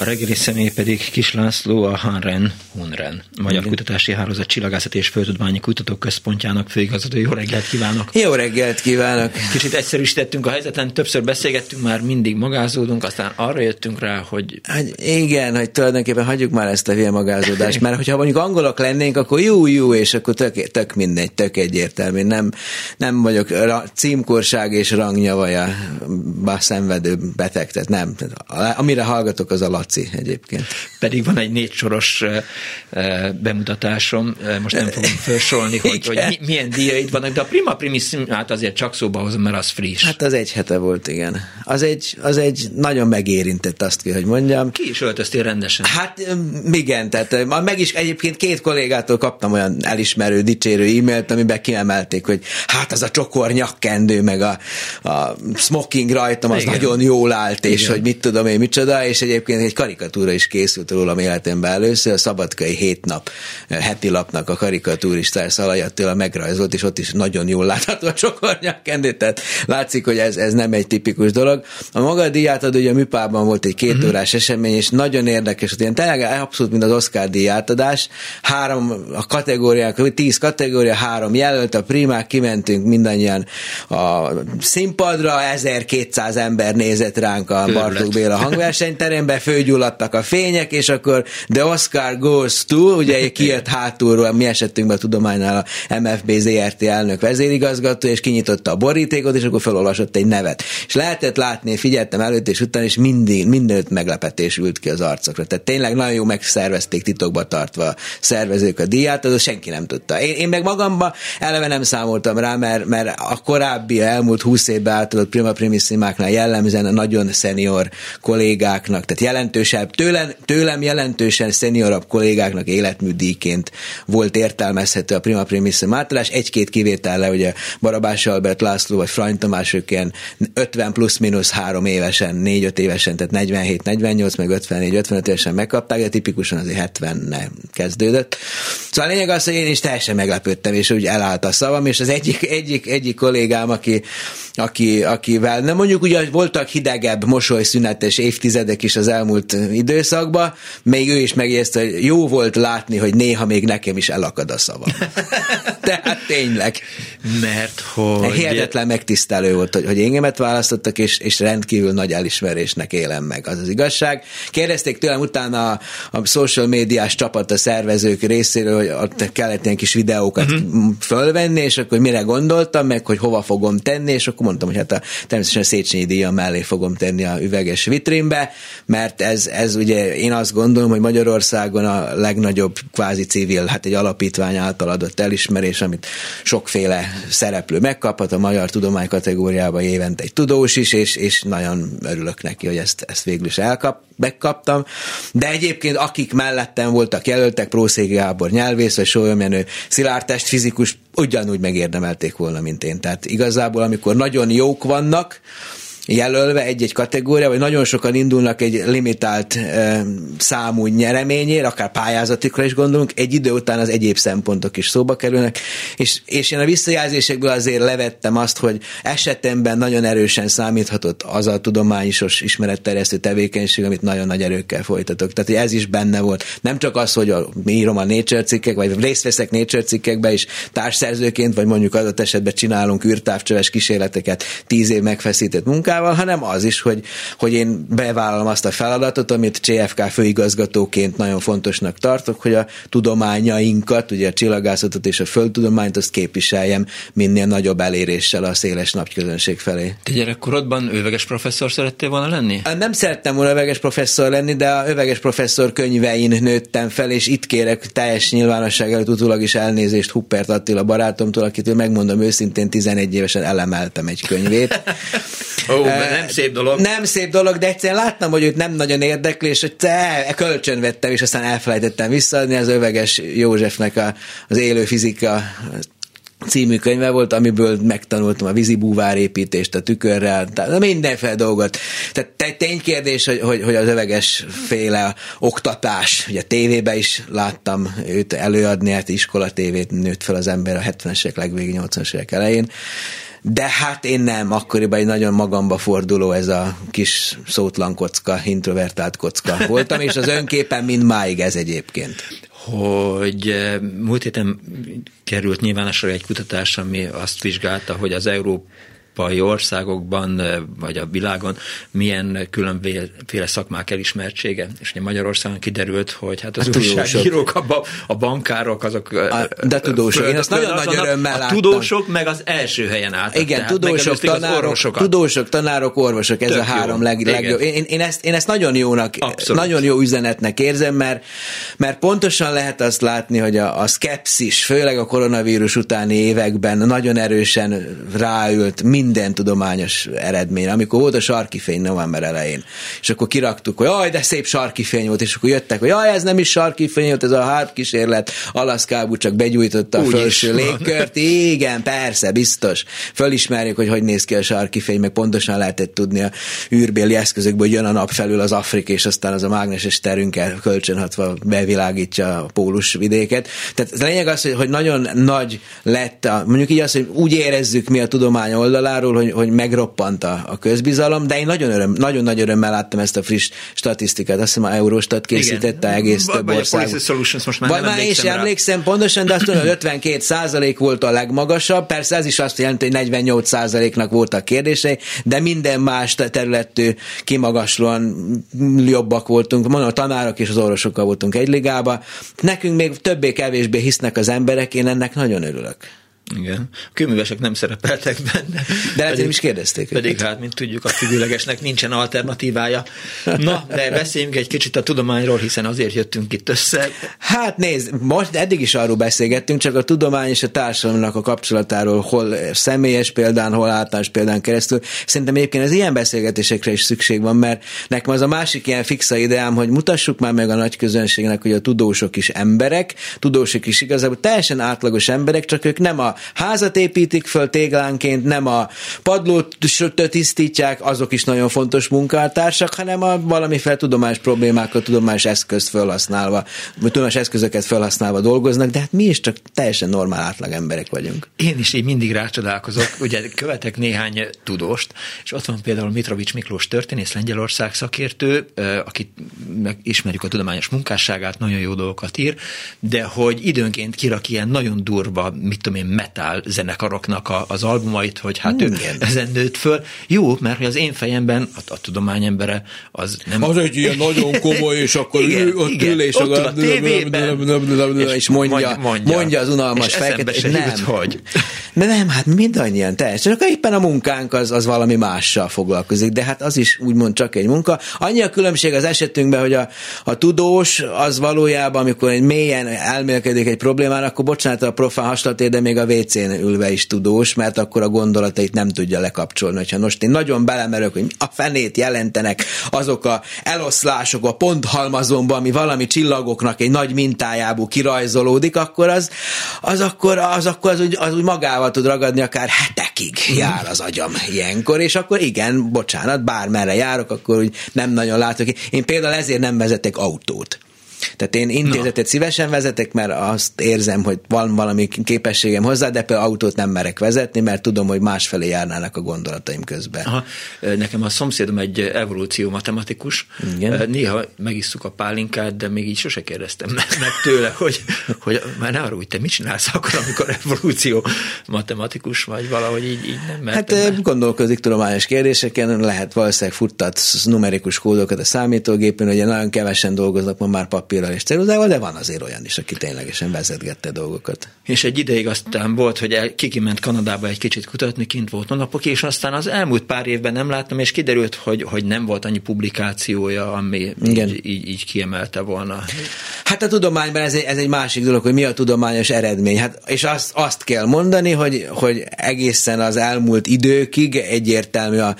A reggeli személy pedig Kis László, a Hanren, Hunren, Magyar Igen. Kutatási Hálózat Csillagászati és Földtudományi Kutatók Központjának főigazgató. Jó reggelt kívánok! Jó reggelt kívánok! Kicsit egyszerűsítettünk a helyzeten, többször beszélgettünk, már mindig magázódunk, aztán arra jöttünk rá, hogy... Hát igen, hogy tulajdonképpen hagyjuk már ezt a hülye magázódást, mert hogyha mondjuk angolok lennénk, akkor jó, jó, és akkor tök, tök mindegy, tök egyértelmű. Nem, nem vagyok címkorság és rangnyavaja szenvedő beteg, tehát nem. Amire hallgatok, az alatt Laci egyébként. Pedig van egy négy soros bemutatásom, most nem fogom felsorolni, hogy, hogy milyen díjaid vannak, de a Prima hát azért csak szóba hozom, mert az friss. Hát az egy hete volt, igen. Az egy, az egy nagyon megérintett, azt kell, hogy mondjam. Ki is öltöztél rendesen? Hát igen, tehát meg is egyébként két kollégától kaptam olyan elismerő, dicsérő e-mailt, amiben kiemelték, hogy hát az a csokor nyakkendő, meg a, a smoking rajtam, az igen. nagyon jól állt, és igen. hogy mit tudom én, micsoda, és egyébként egy karikatúra is készült rólam életemben először, a Szabadkai hét nap eh, heti lapnak a karikatúristár Szalajattól megrajzolt, és ott is nagyon jól látható a csokornyakkendő, tehát látszik, hogy ez, ez nem egy tipikus dolog. A maga díjátad ugye a műpában volt egy két uh-huh. órás esemény, és nagyon érdekes, hogy ilyen tényleg abszolút, mint az Oscar díjátadás, három a kategóriák, tíz kategória, három jelölt, a primák, kimentünk mindannyian a színpadra, 1200 ember nézett ránk a Bartók Béla hangversenyterembe, fő fölgyulladtak a fények, és akkor The Oscar Goes to, ugye kijött hátulról, mi esetünkben a tudománynál a MFB ZRT elnök vezérigazgató, és kinyitotta a borítékot, és akkor felolvasott egy nevet. És lehetett látni, figyeltem előtt és után, és mindig, mindenütt meglepetés ült ki az arcokra. Tehát tényleg nagyon jó megszervezték titokba tartva a szervezők a díját, az senki nem tudta. Én, én meg magamba eleve nem számoltam rá, mert, mert a korábbi elmúlt húsz évben átadott Prima Primiszimáknál jellemzően a nagyon szenior kollégáknak, tehát jelentős jelentősebb, tőlem, tőlem jelentősen szeniorabb kollégáknak életműdíjként volt értelmezhető a Prima Primissima átadás, egy-két kivétellel, ugye Barabás Albert László vagy Frany Tamás, ők ilyen 50 plusz-minusz három évesen, 4-5 évesen, tehát 47-48, meg 54-55 évesen megkapták, de tipikusan azért 70 nem kezdődött. Szóval a lényeg az, hogy én is teljesen meglepődtem, és úgy elállt a szavam, és az egyik, egyik, egyik kollégám, aki, aki, akivel, nem mondjuk ugye voltak hidegebb, mosolyszünetes évtizedek is az elmúlt elmúlt időszakban, még ő is megjegyezte, hogy jó volt látni, hogy néha még nekem is elakad a szavam. Tehát tényleg. Mert hogy... Hihetetlen megtisztelő volt, hogy, hogy engemet választottak, és, és rendkívül nagy elismerésnek élem meg, az az igazság. Kérdezték tőlem utána a, a social médiás csapat, a szervezők részéről, hogy ott kellett ilyen kis videókat uh-huh. fölvenni, és akkor mire gondoltam, meg hogy hova fogom tenni, és akkor mondtam, hogy hát a, természetesen a Széchenyi díja mellé fogom tenni a üveges vitrínbe, mert ez, ez ugye én azt gondolom, hogy Magyarországon a legnagyobb kvázi civil, hát egy alapítvány által adott elismerés, amit sokféle szereplő megkaphat, a magyar tudomány kategóriában évente egy tudós is, és, és nagyon örülök neki, hogy ezt, ezt végül is elkap, megkaptam. De egyébként akik mellettem voltak jelöltek, Prószégi Gábor nyelvész, vagy Sólyomjenő Szilárdtest fizikus, ugyanúgy megérdemelték volna, mint én. Tehát igazából, amikor nagyon jók vannak, jelölve egy-egy kategória, vagy nagyon sokan indulnak egy limitált e, számú nyereményért, akár pályázatikra is gondolunk, egy idő után az egyéb szempontok is szóba kerülnek, és, és én a visszajelzésekből azért levettem azt, hogy esetemben nagyon erősen számíthatott az a tudományosos ismeretterjesztő tevékenység, amit nagyon nagy erőkkel folytatok. Tehát, hogy ez is benne volt. Nem csak az, hogy a, írom a Nature cikkek, vagy részt veszek Nature cikkekbe is társszerzőként, vagy mondjuk adott esetben csinálunk űrtávcsöves kísérleteket tíz év megfeszített munkával, munkával, hanem az is, hogy, hogy én bevállalom azt a feladatot, amit CFK főigazgatóként nagyon fontosnak tartok, hogy a tudományainkat, ugye a csillagászatot és a földtudományt, azt képviseljem minél nagyobb eléréssel a széles napközönség felé. Te gyerekkorodban öveges professzor szerettél volna lenni? Nem szerettem volna öveges professzor lenni, de a öveges professzor könyvein nőttem fel, és itt kérek teljes nyilvánosság előtt utólag is elnézést Huppert Attila barátomtól, akitől megmondom őszintén 11 évesen elemeltem egy könyvét. Nem szép dolog. Nem szép dolog, de egyszerűen láttam, hogy őt nem nagyon érdekli, és hogy te, kölcsön vettem, és aztán elfelejtettem visszaadni az öveges Józsefnek a, az élő fizika című könyve volt, amiből megtanultam a vízibúvárépítést a tükörrel, tehát mindenféle dolgot. Tehát ténykérdés, hogy, hogy, hogy az öveges féle oktatás, ugye tévébe is láttam őt előadni, hát iskola tévét nőtt fel az ember a 70-es évek legvégén, 80-as évek elején, de hát én nem, akkoriban egy nagyon magamba forduló ez a kis szótlan kocka, introvertált kocka voltam, és az önképen mind máig ez egyébként. Hogy eh, múlt héten került nyilvánosra egy kutatás, ami azt vizsgálta, hogy az Európa európai országokban, vagy a világon milyen különféle szakmák elismertsége. És ugye Magyarországon kiderült, hogy hát az hát újságírók, a, a bankárok, azok... A, de tudósok, én ezt nagyon nagy örömmel A láttam. tudósok meg az első helyen álltak. Igen, tudósok, tanárok, tudósok, tanárok, orvosok, ez Tök a három leg, legjobb. Én, én, ezt, én ezt nagyon jónak, Abszolút. nagyon jó üzenetnek érzem, mert, mert pontosan lehet azt látni, hogy a, a szkepszis, főleg a koronavírus utáni években nagyon erősen ráült mind minden tudományos eredmény. Amikor volt a sarki fény november elején, és akkor kiraktuk, hogy jaj, de szép sarki fény volt, és akkor jöttek, hogy jaj, ez nem is sarki fény volt, ez a HARP kísérlet, Alaszkábú csak begyújtotta a Úgy felső légkört. Igen, persze, biztos. Fölismerjük, hogy hogy néz ki a sarki fény, meg pontosan lehetett tudni a űrbéli eszközökből, hogy jön a nap felül az Afrik, és aztán az a mágneses terünkkel kölcsönhatva bevilágítja a pólus vidéket. Tehát a lényeg az, hogy, hogy nagyon nagy lett, a, mondjuk így azt, hogy úgy érezzük mi a tudomány oldaláról, arról, hogy, hogy megroppant a, a közbizalom, de én nagyon, öröm, nagyon nagy örömmel láttam ezt a friss statisztikát. Azt hiszem a Eurostat készítette Igen. egész több ország. most már Vagy már én sem emlékszem pontosan, de azt mondom, hogy 52 százalék volt a legmagasabb. Persze ez is azt jelenti, hogy 48 százaléknak voltak kérdései, de minden más területű kimagaslóan jobbak voltunk. Mondom, a tanárok és az orvosokkal voltunk egy ligába. Nekünk még többé-kevésbé hisznek az emberek, én ennek nagyon örülök. Igen. A kőművesek nem szerepeltek benne. De hát pedig, is kérdezték. Pedig őket. hát, mint tudjuk, a függőlegesnek nincsen alternatívája. Na, de beszéljünk egy kicsit a tudományról, hiszen azért jöttünk itt össze. Hát nézd, most eddig is arról beszélgettünk, csak a tudomány és a társadalomnak a kapcsolatáról, hol személyes példán, hol általános példán keresztül. Szerintem egyébként az ilyen beszélgetésekre is szükség van, mert nekem az a másik ilyen fixa ideám, hogy mutassuk már meg a nagy közönségnek, hogy a tudósok is emberek, tudósok is igazából teljesen átlagos emberek, csak ők nem a házat építik föl téglánként, nem a padlót tisztítják, azok is nagyon fontos munkáltársak, hanem a valamiféle tudományos problémákat, tudományos eszközt felhasználva, vagy tudományos eszközöket felhasználva dolgoznak, de hát mi is csak teljesen normál átlag emberek vagyunk. Én is így mindig rácsodálkozok, ugye követek néhány tudóst, és ott van például Mitrovics Miklós történész, Lengyelország szakértő, akit ismerjük a tudományos munkásságát, nagyon jó dolgokat ír, de hogy időnként kirak ilyen nagyon durva, mit tudom én, metal zenekaroknak a, az albumait, hogy hát ő ezen nőtt föl. Jó, mert az én fejemben a, a tudományembere az nem... Az egy ilyen nagyon komoly, és akkor igen, ő ott igen, ül, és, ott a tévében, és mondja, mondja, mondja az unalmas fejeket, és nem. hogy. De nem, hát mindannyian teljesen. Csak éppen a munkánk az, az valami mással foglalkozik, de hát az is úgymond csak egy munka. Annyi a különbség az esetünkben, hogy a, a tudós az valójában, amikor egy mélyen elmélkedik egy problémára, akkor bocsánat a profán haslat de még a WC-n ülve is tudós, mert akkor a gondolatait nem tudja lekapcsolni. Hogyha most én nagyon belemerök, hogy a fenét jelentenek azok a eloszlások a ponthalmazomban, ami valami csillagoknak egy nagy mintájából kirajzolódik, akkor az, az akkor, az, akkor az, úgy, az úgy magával tud ragadni akár hetekig jár az agyam ilyenkor, és akkor igen, bocsánat, bármerre járok, akkor úgy nem nagyon látok. Én például ezért nem vezetek autót. Tehát én intézetet no. szívesen vezetek, mert azt érzem, hogy van valami képességem hozzá, de például autót nem merek vezetni, mert tudom, hogy másfelé járnának a gondolataim közben. Aha. Nekem a szomszédom egy evolúció matematikus. Igen. Néha megisszuk a pálinkát, de még így sose kérdeztem meg tőle, hogy, hogy már ne arra, hogy te mit csinálsz akkor, amikor evolúció matematikus vagy, valahogy így, így nem mertem. Hát gondolkozik tudományos kérdéseken, lehet valószínűleg futtatsz numerikus kódokat a számítógépen, ugye nagyon kevesen dolgoznak ma már papír papírral és ceruzával, de van azért olyan is, aki ténylegesen vezetgette dolgokat. És egy ideig aztán volt, hogy el, kikiment Kanadába egy kicsit kutatni, kint volt napok, és aztán az elmúlt pár évben nem láttam, és kiderült, hogy, hogy nem volt annyi publikációja, ami Igen. Így, így, így kiemelte volna. Hát a tudományban ez egy, ez egy másik dolog, hogy mi a tudományos eredmény. Hát, és azt, azt kell mondani, hogy, hogy egészen az elmúlt időkig egyértelmű a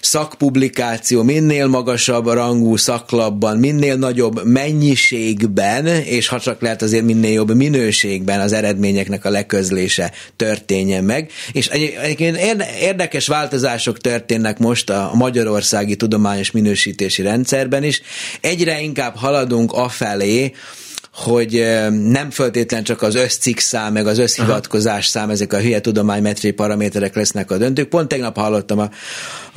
szakpublikáció minél magasabb rangú szaklapban, minél nagyobb mennyiségben, és ha csak lehet azért minél jobb minőségben az eredményeknek a leközlése történjen meg. És egyébként érdekes változások történnek most a magyarországi tudományos minősítési rendszerben is. Egyre inkább haladunk afelé, hogy nem föltétlen csak az összcikk szám, meg az összhivatkozás szám, ezek a hülye tudománymetriai paraméterek lesznek a döntők. Pont tegnap hallottam a,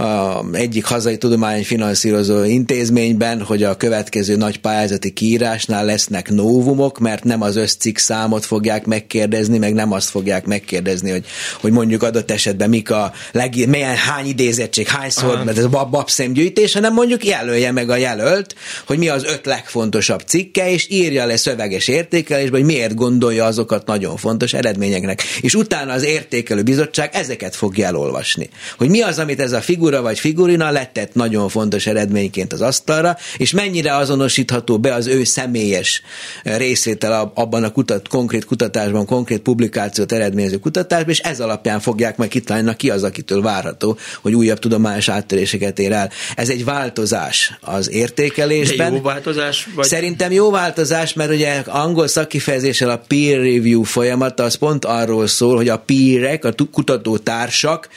a egyik hazai tudományfinanszírozó intézményben, hogy a következő nagy pályázati kiírásnál lesznek novumok, mert nem az összcikk számot fogják megkérdezni, meg nem azt fogják megkérdezni, hogy, hogy mondjuk adott esetben mik a leg, milyen, hány idézettség, hányszor, mert ez a babszemgyűjtés, hanem mondjuk jelölje meg a jelölt, hogy mi az öt legfontosabb cikke, és írja le szöveges értékelésben, hogy miért gondolja azokat nagyon fontos eredményeknek. És utána az értékelő bizottság ezeket fogja elolvasni. Hogy mi az, amit ez a figura vagy figurina letett nagyon fontos eredményként az asztalra, és mennyire azonosítható be az ő személyes részvétel abban a kutat, konkrét kutatásban, konkrét publikációt eredményező kutatásban, és ez alapján fogják majd kitalálni, ki az, akitől várható, hogy újabb tudományos áttöréseket ér el. Ez egy változás az értékelésben. De jó változás? Vagy... Szerintem jó változás, mert ugye angol szakkifejezéssel a peer review folyamata az pont arról szól, hogy a peerek, a kutatótársak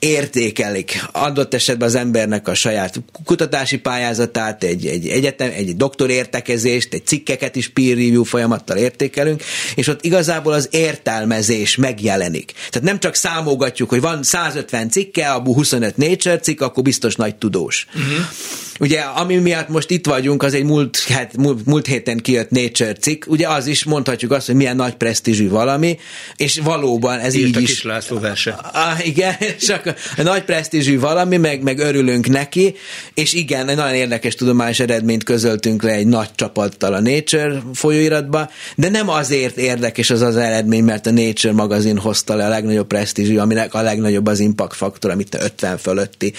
értékelik adott esetben az embernek a saját kutatási pályázatát, egy, egy egyetem, egy doktorértekezést, egy cikkeket is peer review folyamattal értékelünk, és ott igazából az értelmezés megjelenik. Tehát nem csak számolgatjuk, hogy van 150 cikke, abból 25 Nature cikk, akkor biztos nagy tudós. Uh-huh. Ugye, ami miatt most itt vagyunk, az egy múlt, hát, múlt, múlt héten kijött Nature cikk, ugye az is mondhatjuk azt, hogy milyen nagy presztízsű valami, és valóban ez Írt így is. László verse. Ah, igen, csak a nagy presztízsű valami, meg, meg örülünk neki, és igen, egy nagyon érdekes tudományos eredményt közöltünk le egy nagy csapattal a Nature folyóiratba, de nem azért érdekes az az eredmény, mert a Nature magazin hozta le a legnagyobb presztízsű, aminek a legnagyobb az impact faktor, amit 50 fölötti,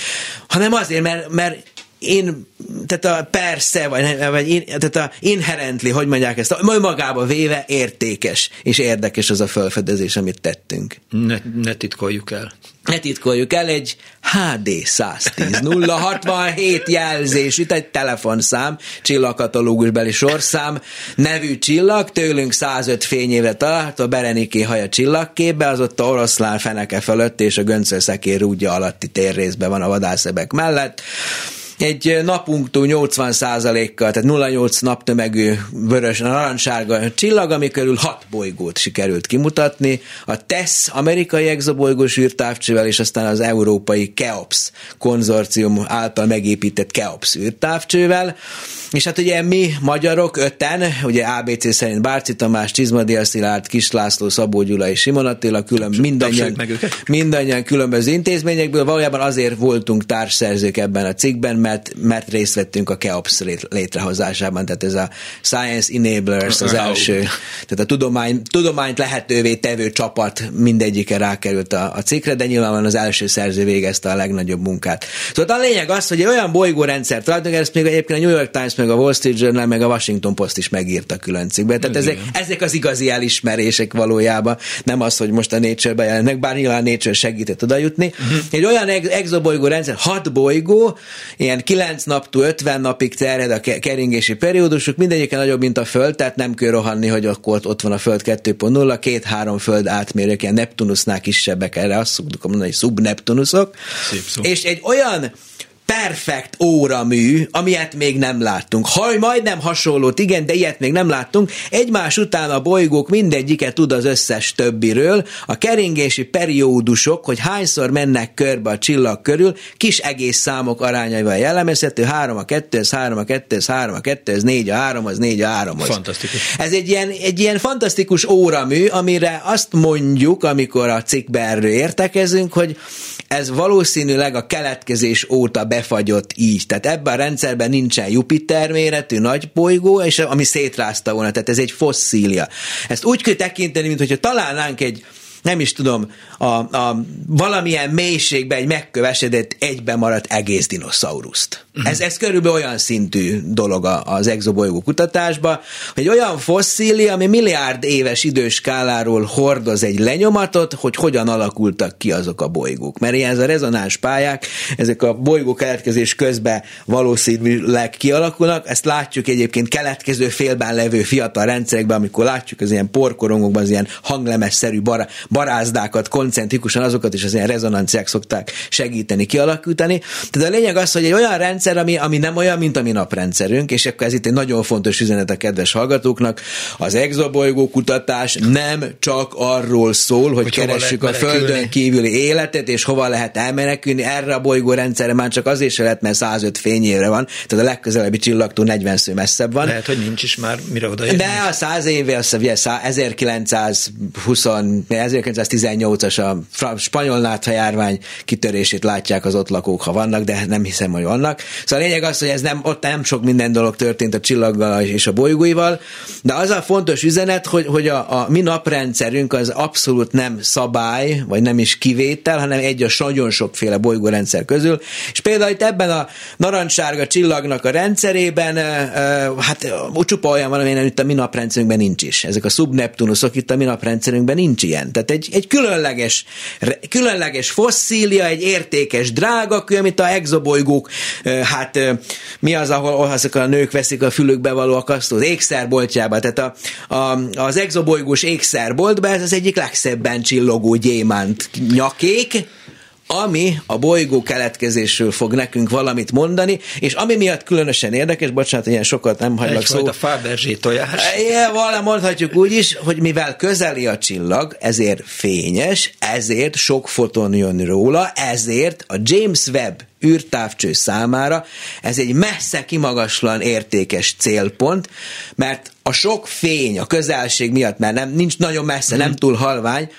hanem azért, mert, mert én, tehát a persze, vagy, vagy in, tehát a inherently, hogy mondják ezt, majd magába véve értékes és érdekes az a felfedezés, amit tettünk. Ne, ne titkoljuk el. Ne titkoljuk el, egy HD 110 067 jelzés, itt egy telefonszám, csillagkatalógusbeli sorszám, nevű csillag, tőlünk 105 fényéve található, Bereniké haja csillagképbe, az ott a oroszlán feneke fölött és a göncölszekér rúdja alatti térrészben van a vadászebek mellett egy napunktól 80%-kal, tehát 0,8 naptömegű vörös, narancssárga csillag, ami körül 6 bolygót sikerült kimutatni. A TESS amerikai exobolygós űrtávcsővel, és aztán az európai KEOPS konzorcium által megépített KEOPS űrtávcsővel. És hát ugye mi magyarok öten, ugye ABC szerint Bárci Tamás, Csizmadia Szilárd, Kis László, Szabó Gyula és Simon Attila, külön, mindannyian, mindannyian különböző intézményekből, valójában azért voltunk társszerzők ebben a cikkben, mert, mert részt vettünk a KEOPS létrehozásában, tehát ez a Science Enablers az első, tehát a tudomány, tudományt lehetővé tevő csapat mindegyike rákerült a, a cikkre, de nyilvánvalóan az első szerző végezte a legnagyobb munkát. Szóval a lényeg az, hogy egy olyan bolygórendszert találtunk, ezt még egyébként a New York Times meg a Wall Street Journal, meg a Washington Post is megírta külön cikkbe. Tehát ezek, ezek az igazi elismerések valójában, nem az, hogy most a Nature-be jelennek, bár nyilván a Nature segített oda jutni. Uh-huh. Egy olyan exobolygó rendszer, hat bolygó, ilyen 9 naptól 50 napig terjed a keringési periódusuk, mindegyiken nagyobb, mint a Föld, tehát nem kell rohanni, hogy akkor ott van a Föld 2.0, két-három Föld átmérők, ilyen Neptunusnál kisebbek, erre azt szoktuk mondani, hogy szubneptunusok. És egy olyan perfekt óramű, amilyet még nem láttunk. Haj, majdnem hasonlót, igen, de ilyet még nem láttunk. Egymás után a bolygók mindegyike tud az összes többiről. A keringési periódusok, hogy hányszor mennek körbe a csillag körül, kis egész számok arányaival jellemezhető. 3 a 2, ez 3 a 2, ez 3 a 2, ez 4 a 3, az 4 a 3. Az. Fantasztikus. Ez egy ilyen, egy ilyen fantasztikus óramű, amire azt mondjuk, amikor a cikkben erről értekezünk, hogy ez valószínűleg a keletkezés óta befagyott így. Tehát ebben a rendszerben nincsen Jupiter méretű nagy bolygó, és ami szétrázta volna, tehát ez egy fosszília. Ezt úgy kell tekinteni, mintha találnánk egy nem is tudom, a, a valamilyen mélységben egy megkövesedett egyben maradt egész dinoszauruszt. Ez, ez körülbelül olyan szintű dolog az exobolygó kutatásban, hogy olyan fosszíli, ami milliárd éves időskáláról hordoz egy lenyomatot, hogy hogyan alakultak ki azok a bolygók. Mert ilyen ez a rezonáns pályák, ezek a bolygó keletkezés közben valószínűleg kialakulnak, ezt látjuk egyébként keletkező félben levő fiatal rendszerekben, amikor látjuk az ilyen porkorongokban az ilyen hanglemesszerű bar- barázdákat, koncentrikusan azokat is az ilyen rezonanciák szokták segíteni kialakítani. Tehát a lényeg az, hogy egy olyan rendszer, ami, ami nem olyan, mint a mi naprendszerünk, és akkor ez itt egy nagyon fontos üzenet a kedves hallgatóknak, az exobolygó kutatás nem csak arról szól, hogy, hogy keressük a Földön kívüli életet, és hova lehet elmenekülni, erre a bolygó rendszerre már csak azért se lehet, mert 105 fényévre van, tehát a legközelebbi csillagtól 40 sző messzebb van. Lehet, hogy nincs is már, mire oda De a 100 éve, az ugye 1920, 1918-as a spanyol járvány kitörését látják az ott lakók, ha vannak, de nem hiszem, hogy vannak. Szóval a lényeg az, hogy ez nem, ott nem sok minden dolog történt a csillaggal és a bolygóival, de az a fontos üzenet, hogy, hogy a, a mi naprendszerünk az abszolút nem szabály, vagy nem is kivétel, hanem egy a nagyon sokféle bolygórendszer közül, és például itt ebben a narancssárga csillagnak a rendszerében, hát csupa olyan van, amilyen itt a mi naprendszerünkben nincs is. Ezek a szubneptunuszok itt a mi naprendszerünkben nincs ilyen. Tehát egy, egy különleges, különleges fosszília, egy értékes drágakő, amit a exobolygók, hát mi az, ahol azok a nők veszik a fülükbe való akasztót? Ékszerboltjába. Tehát a, a, az exobolygós ékszerboltban ez az egyik legszebben csillogó gyémánt nyakék, ami a bolygó keletkezésről fog nekünk valamit mondani, és ami miatt különösen érdekes, bocsánat, ilyen sokat nem hagylak szó. a Faberzsé tojás. Igen, vala mondhatjuk úgy is, hogy mivel közeli a csillag, ezért fényes, ezért sok foton jön róla, ezért a James Webb űrtávcső számára ez egy messze kimagaslan értékes célpont, mert a sok fény a közelség miatt, mert nem, nincs nagyon messze, nem túl halvány,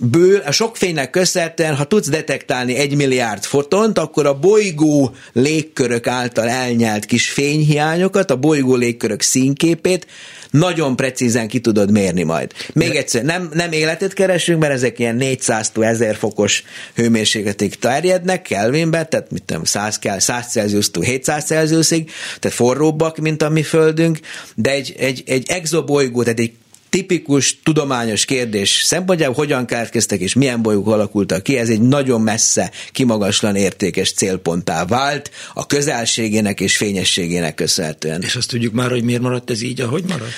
ből, a sok fénynek köszönhetően, ha tudsz detektálni egy milliárd fotont, akkor a bolygó légkörök által elnyelt kis fényhiányokat, a bolygó légkörök színképét nagyon precízen ki tudod mérni majd. Még egyszer, nem, nem életet keresünk, mert ezek ilyen 400 1000 fokos hőmérsékletig terjednek, Kelvinbe, tehát mit tudom, 100, kell, 100 Celsius 700 Celsiusig, tehát forróbbak, mint a mi földünk, de egy, egy, egy exobolygó, tehát egy tipikus tudományos kérdés szempontjából, hogyan keletkeztek és milyen bolygók alakultak ki, ez egy nagyon messze, kimagaslan értékes célponttá vált a közelségének és fényességének köszönhetően. És azt tudjuk már, hogy miért maradt ez így, ahogy maradt?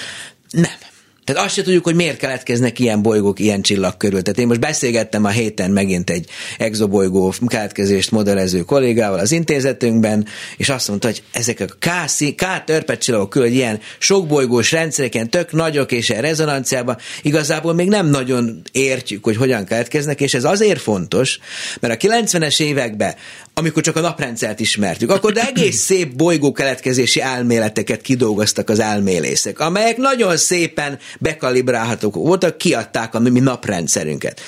Nem. Tehát azt se tudjuk, hogy miért keletkeznek ilyen bolygók ilyen csillag körül. Tehát én most beszélgettem a héten megint egy exobolygó keletkezést modellező kollégával az intézetünkben, és azt mondta, hogy ezek a K, K törpet csillagok körül, hogy ilyen sokbolygós rendszerek, ilyen tök nagyok és ilyen rezonanciában igazából még nem nagyon értjük, hogy hogyan keletkeznek, és ez azért fontos, mert a 90-es években amikor csak a naprendszert ismertük, akkor de egész szép bolygó keletkezési elméleteket kidolgoztak az elmélészek, amelyek nagyon szépen bekalibrálhatók voltak, kiadták a mi naprendszerünket.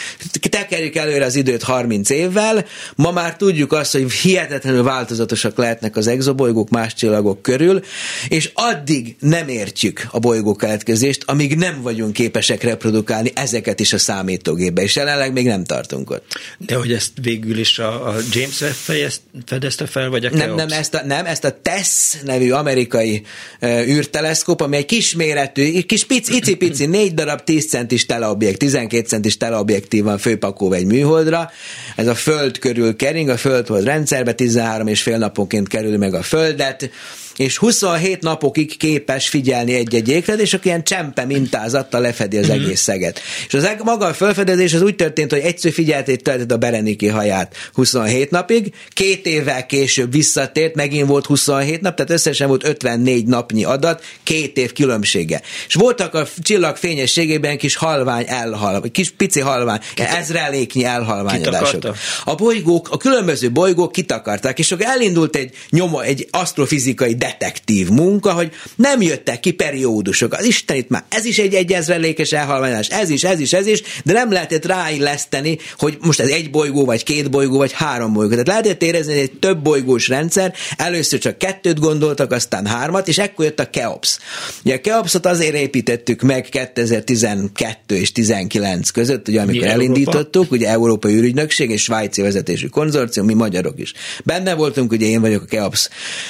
Tekerjük előre az időt 30 évvel, ma már tudjuk azt, hogy hihetetlenül változatosak lehetnek az exobolygók más csillagok körül, és addig nem értjük a bolygó keletkezést, amíg nem vagyunk képesek reprodukálni ezeket is a számítógépbe, és jelenleg még nem tartunk ott. De hogy ezt végül is a, a James Webb fejezt, fedezte fel, vagy a nem, nem, ezt a, nem, ezt a TESS nevű amerikai uh, űrteleszkóp, ami egy kisméretű, kis pic, icipici, négy darab 10 centis teleobjekt, 12 centis teleobjektív van főpakolva egy műholdra. Ez a Föld körül kering, a Földhold rendszerbe 13 és fél naponként kerül meg a Földet és 27 napokig képes figyelni egy-egy akkor ilyen csempe mintázattal lefedi az mm-hmm. egész szeget. És az maga a felfedezés az úgy történt, hogy egyszer figyeltét töltött a Bereniki haját 27 napig, két évvel később visszatért, megint volt 27 nap, tehát összesen volt 54 napnyi adat, két év különbsége. És voltak a csillag fényességében kis halvány elhal, kis pici halvány, ezreléknyi elhalványodások. A bolygók, a különböző bolygók kitakarták, és akkor elindult egy nyoma, egy asztrofizikai detektív munka, hogy nem jöttek ki periódusok. Az Isten itt már ez is egy egyezrelékes elhalványás, ez is, ez is, ez is, de nem lehetett ráilleszteni, hogy most ez egy bolygó, vagy két bolygó, vagy három bolygó. Tehát lehetett lehet érezni, hogy egy több bolygós rendszer, először csak kettőt gondoltak, aztán hármat, és ekkor jött a Keops. Ugye a Keopsot azért építettük meg 2012 és 19 között, ugye amikor Mi elindítottuk, Európa? ugye Európai űrügynökség és Svájci vezetésű konzorcium, mi magyarok is. Benne voltunk, ugye én vagyok a Keops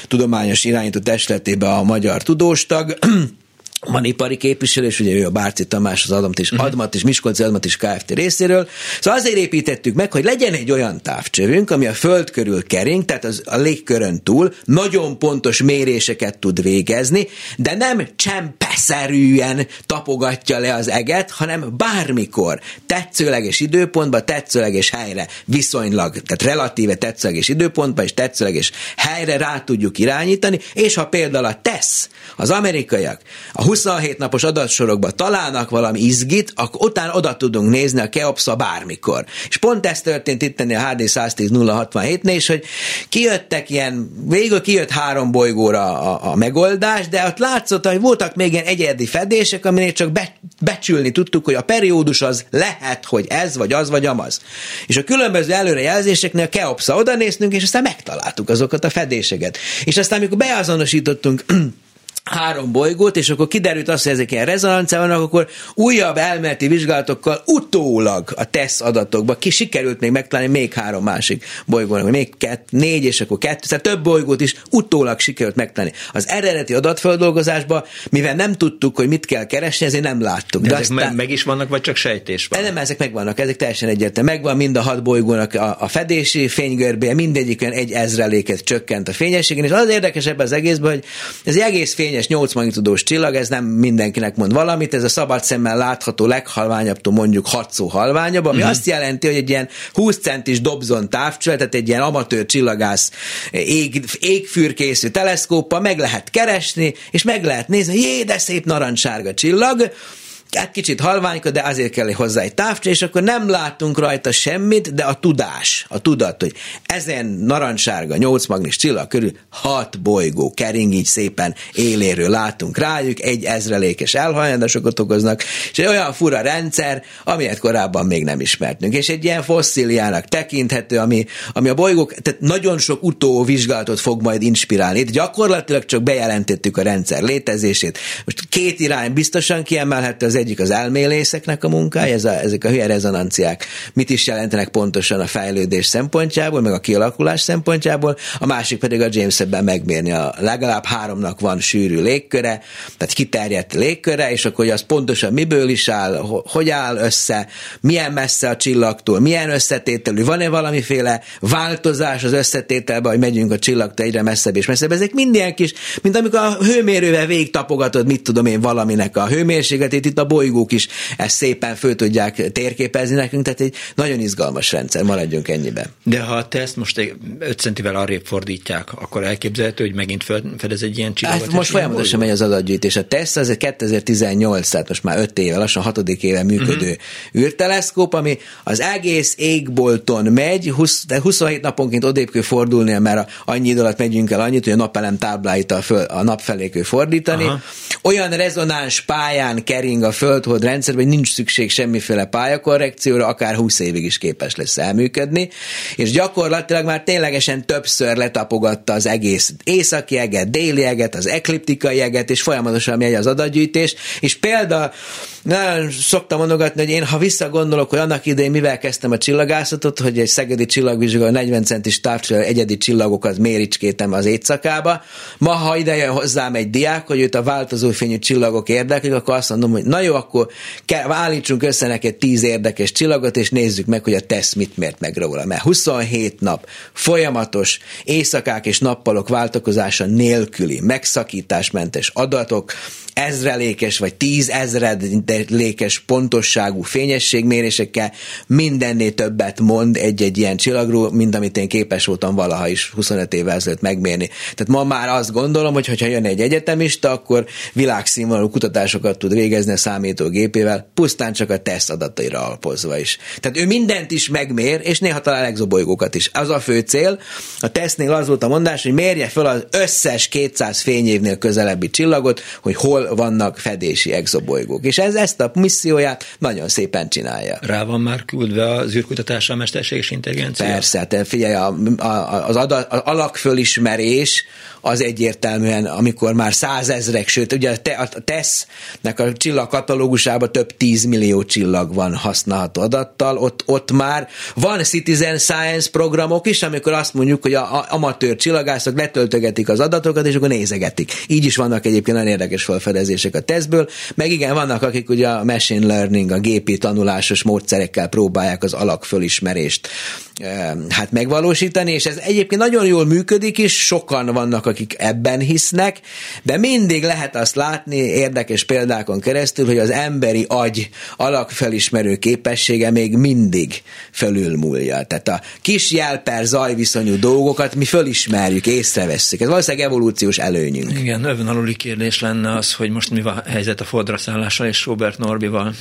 tudományos irányító testületében a magyar tudóstag, van ipari képviselő, és ugye ő a Bárci Tamás, az Adamt és uh-huh. Admat és Miskolci Admat és Kft. részéről. Szóval azért építettük meg, hogy legyen egy olyan távcsövünk, ami a föld körül kering, tehát az a légkörön túl nagyon pontos méréseket tud végezni, de nem csempeszerűen tapogatja le az eget, hanem bármikor tetszőleges időpontban, tetszőleges helyre viszonylag, tehát relatíve tetszőleges időpontban és tetszőleges helyre rá tudjuk irányítani, és ha például a TESZ, az amerikaiak, a 27 napos adatsorokba találnak valami izgit, akkor utána oda tudunk nézni a Keopsa bármikor. És pont ez történt itt a HD 110 067-nél is, hogy kijöttek ilyen, végül kijött három bolygóra a, a megoldás, de ott látszott, hogy voltak még ilyen egyedi fedések, aminél csak be, becsülni tudtuk, hogy a periódus az lehet, hogy ez, vagy az, vagy amaz. És a különböző előrejelzéseknél a Keopsa oda néztünk, és aztán megtaláltuk azokat a fedéseket. És aztán, amikor beazonosítottunk három bolygót, és akkor kiderült az, hogy ezek ilyen rezonancia vannak, akkor újabb elméleti vizsgálatokkal utólag a TESZ adatokba ki sikerült még megtalálni még három másik bolygónak, még kett, négy, és akkor kettő, tehát több bolygót is utólag sikerült megtalálni. Az eredeti adatfeldolgozásban, mivel nem tudtuk, hogy mit kell keresni, ezért nem láttuk. De, De ezek aztán, meg is vannak, vagy csak sejtés van? Nem, ezek megvannak, ezek teljesen egyértelmű. Megvan mind a hat bolygónak a, a fedési fénygörbéje, mindegyikön egy ezreléket csökkent a fényességen, és az érdekesebb az egészben, hogy ez egész fény fényes 8 magnitudós csillag, ez nem mindenkinek mond valamit, ez a szabad szemmel látható leghalványabbtól mondjuk 6 szó halványabb, ami mm. azt jelenti, hogy egy ilyen 20 centis dobzon távcső, tehát egy ilyen amatőr csillagász ég, égfürkészű teleszkóppal meg lehet keresni, és meg lehet nézni, jé, de szép narancssárga csillag, hát kicsit halványka, de azért kell hozzá egy távcső, és akkor nem látunk rajta semmit, de a tudás, a tudat, hogy ezen narancssárga, nyolc magnis csillag körül hat bolygó kering így szépen éléről látunk rájuk, egy ezrelékes elhajandosokat okoznak, és egy olyan fura rendszer, amilyet korábban még nem ismertünk. És egy ilyen fosszíliának tekinthető, ami, ami a bolygók, tehát nagyon sok utóvizsgálatot fog majd inspirálni. Itt gyakorlatilag csak bejelentettük a rendszer létezését. Most két irány biztosan kiemelhető, az egyik az elmélészeknek a munkája, ez a, ezek a hülye rezonanciák mit is jelentenek pontosan a fejlődés szempontjából, meg a kialakulás szempontjából, a másik pedig a James ebben megmérni. A legalább háromnak van sűrű légköre, tehát kiterjedt légköre, és akkor hogy az pontosan miből is áll, hogy áll össze, milyen messze a csillagtól, milyen összetételű, van-e valamiféle változás az összetételben, hogy megyünk a csillagtól egyre messzebb és messzebb. Ezek mind ilyen kis, mint amikor a hőmérővel végig tapogatod, mit tudom én, valaminek a hőmérsékletét, itt a bolygók is ezt szépen föl tudják térképezni nekünk, tehát egy nagyon izgalmas rendszer, maradjunk ennyiben. De ha a teszt most 5 centivel arrébb fordítják, akkor elképzelhető, hogy megint fedez egy ilyen csillagot? Hát most folyamatosan megy az adatgyűjtés. A teszt az egy 2018, tehát most már 5 éve, lassan 6. éve működő uh-huh. űrteleszkóp, ami az egész égbolton megy, 20, de 27 naponként odébb kell fordulnia, mert annyi idő alatt megyünk el annyit, hogy a napelem tábláit a, föl, a nap felé kell fordítani. Aha. Olyan rezonáns pályán kering a földhold rendszerben, hogy nincs szükség semmiféle pályakorrekcióra, akár 20 évig is képes lesz elműködni, és gyakorlatilag már ténylegesen többször letapogatta az egész északi eget, déli eget, az ekliptikai eget, és folyamatosan megy az adatgyűjtés, és példa, nagyon szoktam mondogatni, hogy én ha visszagondolok, hogy annak idején mivel kezdtem a csillagászatot, hogy egy szegedi csillagvizsgáló 40 centis távcsillag egyedi csillagokat méricskétem az éjszakába, ma ha ide jön hozzám egy diák, hogy őt a változó fényű csillagok érdeklik, akkor azt mondom, hogy na jó, akkor kell, állítsunk össze neked tíz érdekes csillagot, és nézzük meg, hogy a tesz mit mért meg róla. Mert 27 nap folyamatos éjszakák és nappalok váltakozása nélküli, megszakításmentes adatok, ezrelékes vagy tízezredlékes pontosságú fényességmérésekkel mindennél többet mond egy-egy ilyen csillagról, mint amit én képes voltam valaha is 25 évvel ezelőtt megmérni. Tehát ma már azt gondolom, hogy ha jön egy egyetemista, akkor világszínvonalú kutatásokat tud végezni a számítógépével, pusztán csak a teszt adataira alapozva is. Tehát ő mindent is megmér, és néha talál exobolygókat is. Az a fő cél. A tesztnél az volt a mondás, hogy mérje fel az összes 200 fényévnél közelebbi csillagot, hogy hol vannak fedési exobolygók. És ez ezt a misszióját nagyon szépen csinálja. Rá van már küldve az űrkutatásra a mesterséges intelligencia? Persze, te figyelj, a, a, az, adat, az alakfölismerés az egyértelműen, amikor már százezrek, sőt, ugye a TESZ-nek a csillagkatalógusában több tízmillió csillag van használható adattal, ott, ott már van citizen science programok is, amikor azt mondjuk, hogy a, a amatőr csillagászok letöltögetik az adatokat, és akkor nézegetik. Így is vannak egyébként nagyon érdekes felfedezések a tesztből, meg igen, vannak, akik ugye a machine learning, a gépi tanulásos módszerekkel próbálják az alakfölismerést hát megvalósítani, és ez egyébként nagyon jól működik is, sokan vannak, akik ebben hisznek, de mindig lehet azt látni érdekes példákon keresztül, hogy az emberi agy alakfelismerő képessége még mindig fölülmúlja. Tehát a kis jel per zajviszonyú dolgokat mi fölismerjük, észrevesszük. Ez valószínűleg evolúciós előnyünk. Igen, növön aluli kérdés lenne az, hogy most mi van a helyzet a fordraszállással és Robert Norbival.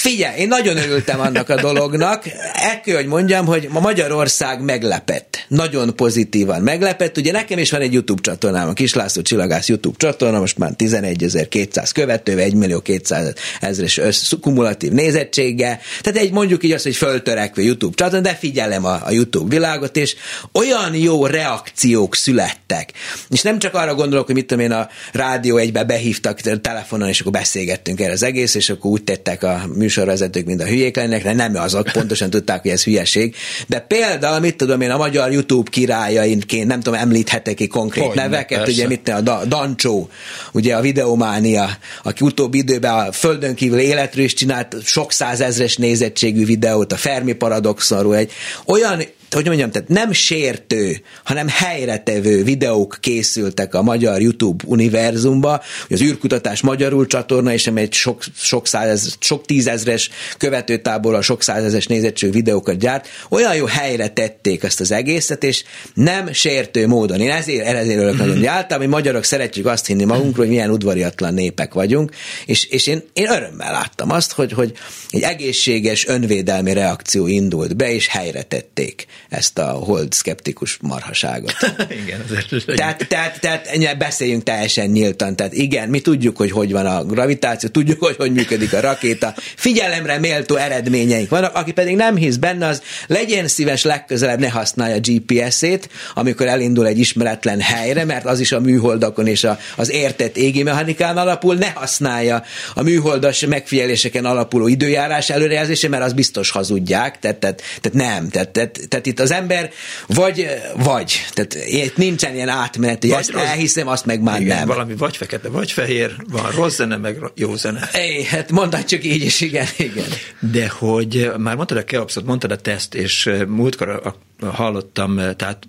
Figyelj, én nagyon örültem annak a dolognak. Ekkor, hogy mondjam, hogy ma Magyarország meglepett. Nagyon pozitívan meglepett. Ugye nekem is van egy YouTube csatornám, a Kis László Csillagász YouTube csatorna, most már 11.200 követővel, 1 millió 200 ezres kumulatív nézettsége. Tehát egy mondjuk így azt, hogy föltörekvő YouTube csatorna, de figyelem a, a YouTube világot, és olyan jó reakciók születtek. És nem csak arra gondolok, hogy mit tudom én, a rádió egybe behívtak telefonon, és akkor beszélgettünk erre az egész, és akkor úgy tettek a műsorvezetők, mint a hülyék lennek, de nem azok, pontosan tudták, hogy ez hülyeség. De például, mit tudom én, a magyar YouTube királyainként, nem tudom, említhetek ki konkrét hogy neveket, persze. ugye mit a Dancsó, ugye a videománia, aki utóbbi időben a földön kívül életről is csinált sok százezres nézettségű videót, a Fermi paradoxonról, egy olyan hogy mondjam, tehát nem sértő, hanem helyretevő videók készültek a magyar YouTube univerzumba, hogy az űrkutatás magyarul csatorna, és egy sok, sok, százez, sok tízezres követőtáborral, sok százezres nézettség videókat gyárt, olyan jó helyre tették ezt az egészet, és nem sértő módon. Én ezért, ezért örök nagyon, hogy magyarok szeretjük azt hinni magunkról, hogy milyen udvariatlan népek vagyunk, és, és én, én örömmel láttam azt, hogy, hogy egy egészséges önvédelmi reakció indult be, és helyre tették ezt a hold szkeptikus marhaságot. igen, azért tehát, tehát, tehát beszéljünk teljesen nyíltan. Tehát igen, mi tudjuk, hogy hogy van a gravitáció, tudjuk, hogy hogy működik a rakéta. Figyelemre méltó eredményeink vannak, aki pedig nem hisz benne, az legyen szíves legközelebb ne használja GPS-ét, amikor elindul egy ismeretlen helyre, mert az is a műholdakon és a, az értett égi mechanikán alapul, ne használja a műholdas megfigyeléseken alapuló időjárás előrejelzése, mert az biztos hazudják, tehát, tehát, tehát nem, tehát, tehát, tehát itt az ember vagy, vagy. Tehát itt nincsen ilyen átmenet, hogy ezt rossz, elhiszem, azt meg már igen, nem. valami vagy fekete, vagy fehér, van rossz zene, meg jó zene. É, hát mondhatjuk így is, igen, igen. De hogy már mondtad a Keopszot, mondtad a teszt, és múltkor hallottam, tehát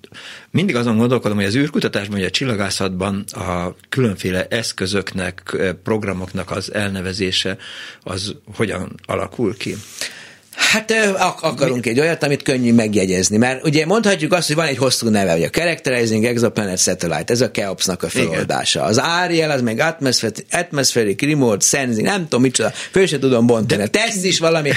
mindig azon gondolkodom, hogy az űrkutatásban, vagy a csillagászatban a különféle eszközöknek, programoknak az elnevezése az hogyan alakul ki? Hát ak- akarunk egy olyat, amit könnyű megjegyezni, mert ugye mondhatjuk azt, hogy van egy hosszú neve, hogy a Characterizing Exoplanet Satellite, ez a KEOPS-nak a feloldása. Az Ariel, az meg Atmospheric, Atmospheric Remote Sensing, nem tudom micsoda, föl se tudom bontani. De... Tesz is valami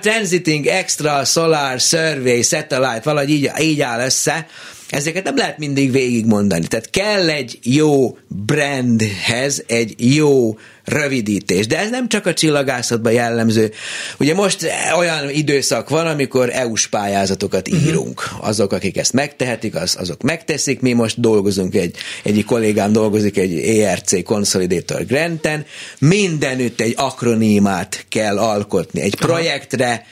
Transiting Extra Solar Survey Satellite, valahogy így, így áll össze, ezeket nem lehet mindig végigmondani. Tehát kell egy jó brandhez egy jó rövidítés. De ez nem csak a csillagászatban jellemző. Ugye most olyan időszak van, amikor EU-s pályázatokat uh-huh. írunk. Azok, akik ezt megtehetik, az, azok megteszik. Mi most dolgozunk, egy, egyik kollégám dolgozik egy ERC Consolidator Granten. Mindenütt egy akronímát kell alkotni. Egy projektre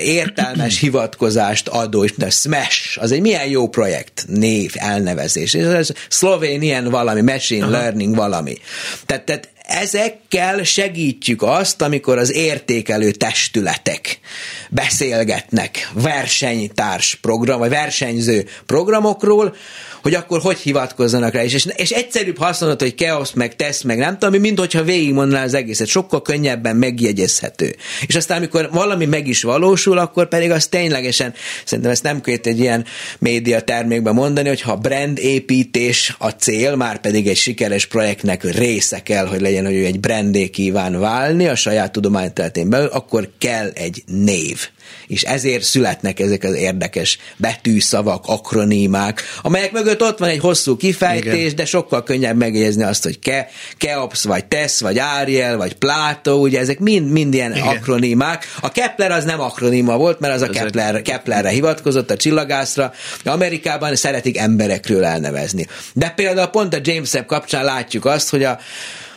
értelmes hivatkozást adó, és a SMASH, az egy milyen jó projekt, név, elnevezés. Ez Slovenian valami, machine Aha. learning valami. Tehát, tehát as a. ezekkel segítjük azt, amikor az értékelő testületek beszélgetnek versenytárs program, vagy versenyző programokról, hogy akkor hogy hivatkozzanak rá. És, és, és egyszerűbb használod, hogy keosz, meg tesz, meg nem tudom, mint hogyha végigmondaná az egészet, sokkal könnyebben megjegyezhető. És aztán, amikor valami meg is valósul, akkor pedig az ténylegesen, szerintem ezt nem kell egy ilyen média termékben mondani, hogy ha brand építés a cél, már pedig egy sikeres projektnek része kell, hogy legyen, hogy egy legendé kíván válni a saját tudományterületén belül, akkor kell egy név és ezért születnek ezek az érdekes betűszavak, akronímák, amelyek mögött ott van egy hosszú kifejtés, Igen. de sokkal könnyebb megjegyezni azt, hogy ke, Keops, vagy Tess, vagy Ariel, vagy Plato, ugye ezek mind, mind ilyen Igen. akronímák. A Kepler az nem akroníma volt, mert az a Kepler, Keplerre hivatkozott, a csillagászra. Amerikában szeretik emberekről elnevezni. De például pont a James Webb kapcsán látjuk azt, hogy a,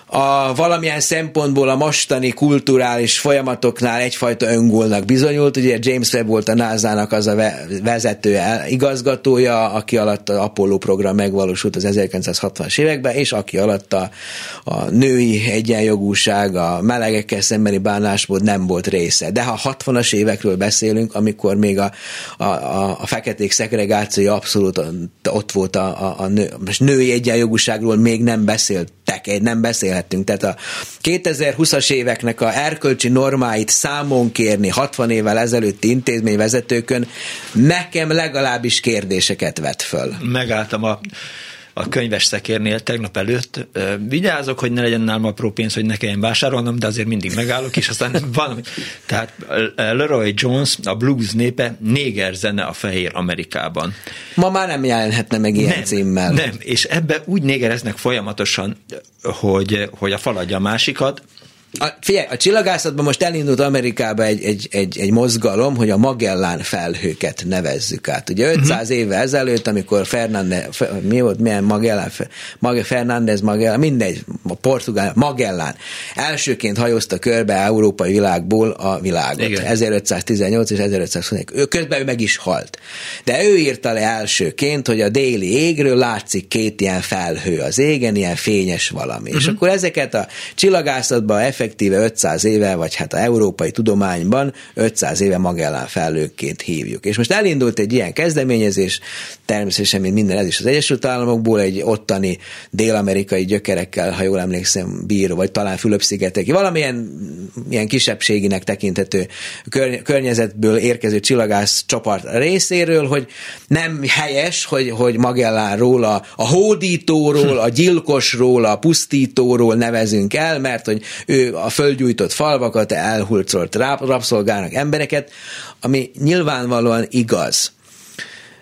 a valamilyen szempontból a mostani kulturális folyamatoknál egyfajta öngólnak bizonyult. Ugye James Webb volt a NASA-nak az a vezető igazgatója, aki alatt az Apollo program megvalósult az 1960-as években, és aki alatt a, a női egyenjogúság, a melegekkel szembeni bánásmód nem volt része. De ha 60-as évekről beszélünk, amikor még a, a, a, a feketék szegregációja abszolút ott volt a, a, a nő, most női egyenjogúságról még nem beszéltek, nem beszél beszélhettünk. Tehát a 2020-as éveknek a erkölcsi normáit számon kérni 60 évvel ezelőtti intézményvezetőkön nekem legalábbis kérdéseket vet föl. Megálltam a a könyves szekérnél tegnap előtt. Vigyázok, hogy ne legyen nálam apró pénz, hogy ne kelljen vásárolnom, de azért mindig megállok, és aztán valami. Tehát Leroy Jones, a blues népe, néger zene a fehér Amerikában. Ma már nem jelenhetne meg ilyen nem, címmel. Nem, és ebbe úgy négereznek folyamatosan, hogy, hogy a faladja a másikat, a, figyelj, a csillagászatban most elindult Amerikába egy, egy, egy, egy mozgalom, hogy a Magellán felhőket nevezzük át. Ugye 500 uh-huh. Évvel ezelőtt, amikor Fernández, mi volt, milyen Magellán, Mag, Fernández Magellán, mindegy, a portugál, Magellán, elsőként hajózta körbe európai világból a világot. Igen. 1518 és 1521. Ő közben ő meg is halt. De ő írta le elsőként, hogy a déli égről látszik két ilyen felhő az égen, ilyen fényes valami. Uh-huh. És mhm. akkor ezeket a csillagászatban effektíve 500 éve, vagy hát a európai tudományban 500 éve Magellán felőként hívjuk. És most elindult egy ilyen kezdeményezés, természetesen, mint minden ez is az Egyesült Államokból, egy ottani dél-amerikai gyökerekkel, ha jól emlékszem, bíró, vagy talán Fülöp-szigeteki, valamilyen ilyen kisebbséginek tekinthető kör, környezetből érkező csillagász csoport részéről, hogy nem helyes, hogy, hogy Magellánról, a, a hódítóról, a gyilkosról, a pusztítóról nevezünk el, mert hogy ő a földgyújtott falvakat, elhulcolt rabszolgának embereket, ami nyilvánvalóan igaz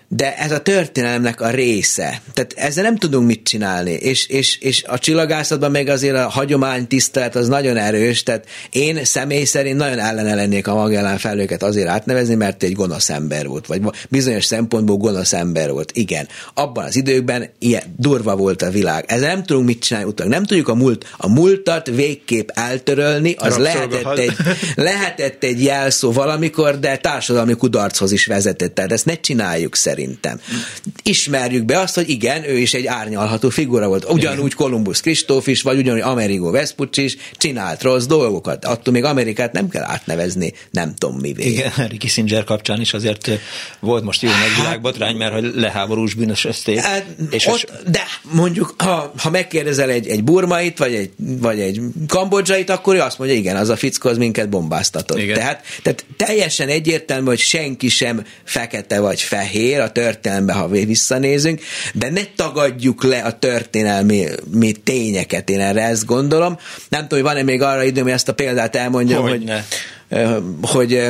de ez a történelemnek a része. Tehát ezzel nem tudunk mit csinálni, és, és, és a csillagászatban még azért a hagyomány tisztelet az nagyon erős, tehát én személy szerint nagyon ellene lennék a Magellán felőket azért átnevezni, mert egy gonosz ember volt, vagy bizonyos szempontból gonosz ember volt. Igen, abban az időkben ilyen durva volt a világ. Ezzel nem tudunk mit csinálni utána. Nem tudjuk a múlt, a múltat végképp eltörölni, az lehetett egy, lehetett egy jelszó valamikor, de társadalmi kudarchoz is vezetett. Tehát ezt ne csináljuk szerint szerintem. Ismerjük be azt, hogy igen, ő is egy árnyalható figura volt. Ugyanúgy Columbus Kristóf is, vagy ugyanúgy Amerigo Vespucci is csinált rossz dolgokat. Attól még Amerikát nem kell átnevezni, nem tudom mivé. Igen, Harry Kissinger kapcsán is azért volt most jó nagy világbotrány, mert hogy leháborús bűnösözték. Hát, és ott, és... De mondjuk, ha, ha megkérdezel egy, egy burmait, vagy egy, vagy egy kambodzsait, akkor ő azt mondja, igen, az a fickó az minket bombáztatott. Igen. Tehát, tehát teljesen egyértelmű, hogy senki sem fekete vagy fehér, a történelembe, ha visszanézünk, de ne tagadjuk le a történelmi mi tényeket, én erre ezt gondolom. Nem tudom, hogy van-e még arra időm, hogy ezt a példát elmondjam, hogy, hogy, hogy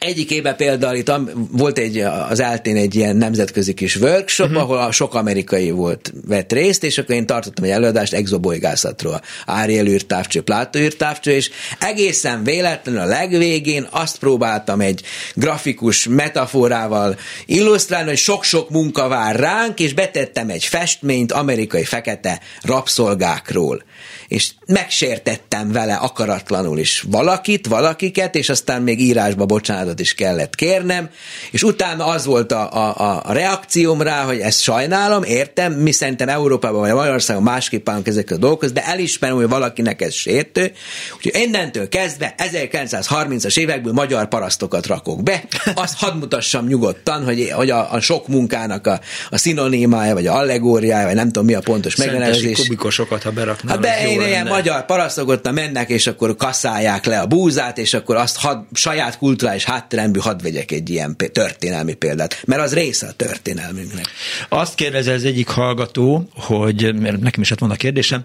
egyik évben például itt volt egy, az eltén egy ilyen nemzetközi kis workshop, uh-huh. ahol a sok amerikai volt, vett részt, és akkor én tartottam egy előadást exobolygászatról. Áriel űrtávcső, Plátó űrtávcső, és egészen véletlenül a legvégén azt próbáltam egy grafikus metaforával illusztrálni, hogy sok-sok munka vár ránk, és betettem egy festményt amerikai fekete rabszolgákról és megsértettem vele akaratlanul is valakit, valakiket, és aztán még írásba bocsánatot is kellett kérnem, és utána az volt a, a, a reakcióm rá, hogy ezt sajnálom, értem, mi szerintem Európában vagy Magyarországon másképp állunk ezekkel a dolgokhoz, de elismerem, hogy valakinek ez sértő, úgyhogy innentől kezdve 1930-as évekből magyar parasztokat rakok be, azt hadd mutassam nyugodtan, hogy, hogy a, a sok munkának a, a szinonimája, vagy a allegóriája, vagy nem tudom mi a pontos megjelenés. kubikosokat, ha beraknál. Hát be, én ilyen magyar parasztokottan mennek, és akkor kaszálják le a búzát, és akkor azt had, saját kulturális hátteremből hadd vegyek egy ilyen történelmi példát, mert az része a történelmünknek. Azt kérdezi az egyik hallgató, hogy mert nekem is hát van a kérdésem,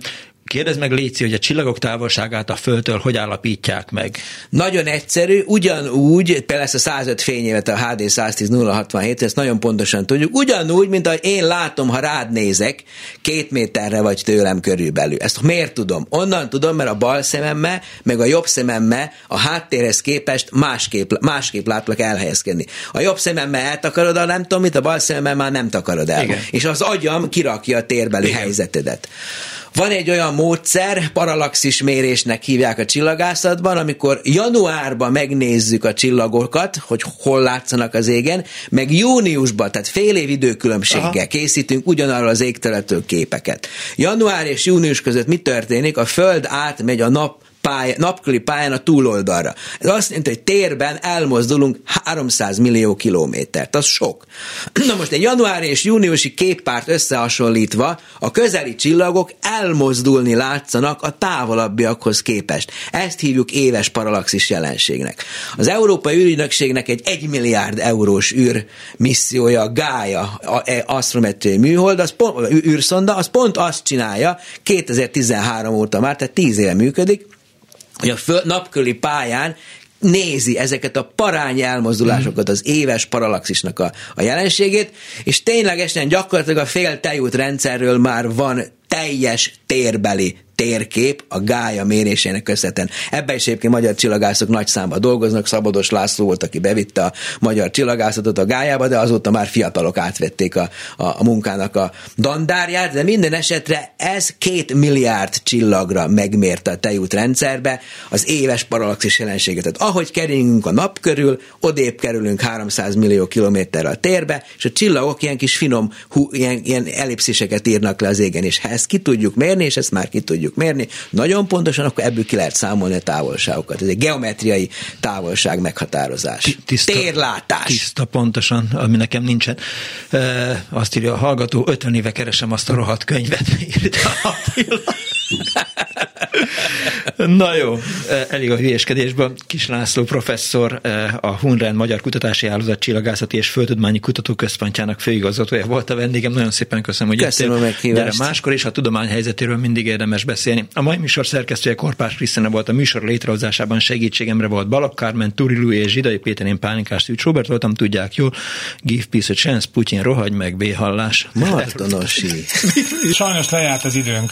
kérdezd meg Léci, hogy a csillagok távolságát a Földtől hogy állapítják meg? Nagyon egyszerű, ugyanúgy, a 105 fényévet a HD 110 067, ezt nagyon pontosan tudjuk, ugyanúgy, mint ahogy én látom, ha rád nézek, két méterre vagy tőlem körülbelül. Ezt miért tudom? Onnan tudom, mert a bal szememmel, meg a jobb szememmel a háttérhez képest másképp, másképp látlak elhelyezkedni. A jobb szememmel eltakarod a nem tudom mit, a bal szememmel már nem takarod el. Igen. És az agyam kirakja a térbeli Igen. helyzetedet. Van egy olyan módszer, paralaxis mérésnek hívják a csillagászatban, amikor januárban megnézzük a csillagokat, hogy hol látszanak az égen, meg júniusban, tehát fél év időkülönbséggel Aha. készítünk ugyanarról az égteletől képeket. Január és június között mi történik? A Föld átmegy a nap pálya, napköli pályán a túloldalra. Ez azt jelenti, hogy térben elmozdulunk 300 millió kilométert. Az sok. Na most egy januári és júniusi képpárt összehasonlítva a közeli csillagok elmozdulni látszanak a távolabbiakhoz képest. Ezt hívjuk éves paralaxis jelenségnek. Az Európai űrügynökségnek egy 1 milliárd eurós űr missziója, a Gaia e, asztrometriai műhold, az pont, űrszonda, az pont azt csinálja, 2013 óta már, tehát 10 éve működik, hogy a föl, napköli pályán nézi ezeket a parány elmozdulásokat, az éves paralaxisnak a, a jelenségét, és ténylegesen gyakorlatilag a fél tejút rendszerről már van teljes térbeli térkép a gája mérésének köszönhetően. Ebben is egyébként magyar csillagászok nagy számban dolgoznak, Szabados László volt, aki bevitte a magyar csillagászatot a gájába, de azóta már fiatalok átvették a, a, a munkának a dandárját, de minden esetre ez két milliárd csillagra megmérte a tejút rendszerbe az éves paralaxis jelenséget. Tehát ahogy keringünk a nap körül, odébb kerülünk 300 millió kilométerre a térbe, és a csillagok ilyen kis finom, hú, ilyen, ilyen ellipsziseket írnak le az égen, és ha ezt ki tudjuk mérni, és ezt már ki tudjuk mérni, nagyon pontosan, akkor ebből ki lehet számolni a távolságokat. Ez egy geometriai távolság meghatározás. Tiszta, Térlátás. Tiszta, pontosan, ami nekem nincsen. E, azt írja a hallgató, 50 éve keresem azt a rohadt könyvet, írta Na jó, elég a hülyeskedésből. Kis László professzor, a Hunren Magyar Kutatási Hálózat Csillagászati és Földtudományi Kutatóközpontjának főigazgatója volt a vendégem. Nagyon szépen köszönöm, hogy köszönöm jöttél. Gyere máskor is, a tudomány helyzetéről mindig érdemes beszélni. A mai műsor szerkesztője Korpás Krisztina volt a műsor létrehozásában segítségemre volt Balak Kármen, Turilu és Zsidai Péter, én Pálinkás Szűcs Robert voltam, tudják jól. Give peace a chance, Putyin rohagy meg, béhallás. Martonosi. Sajnos lejárt az időnk.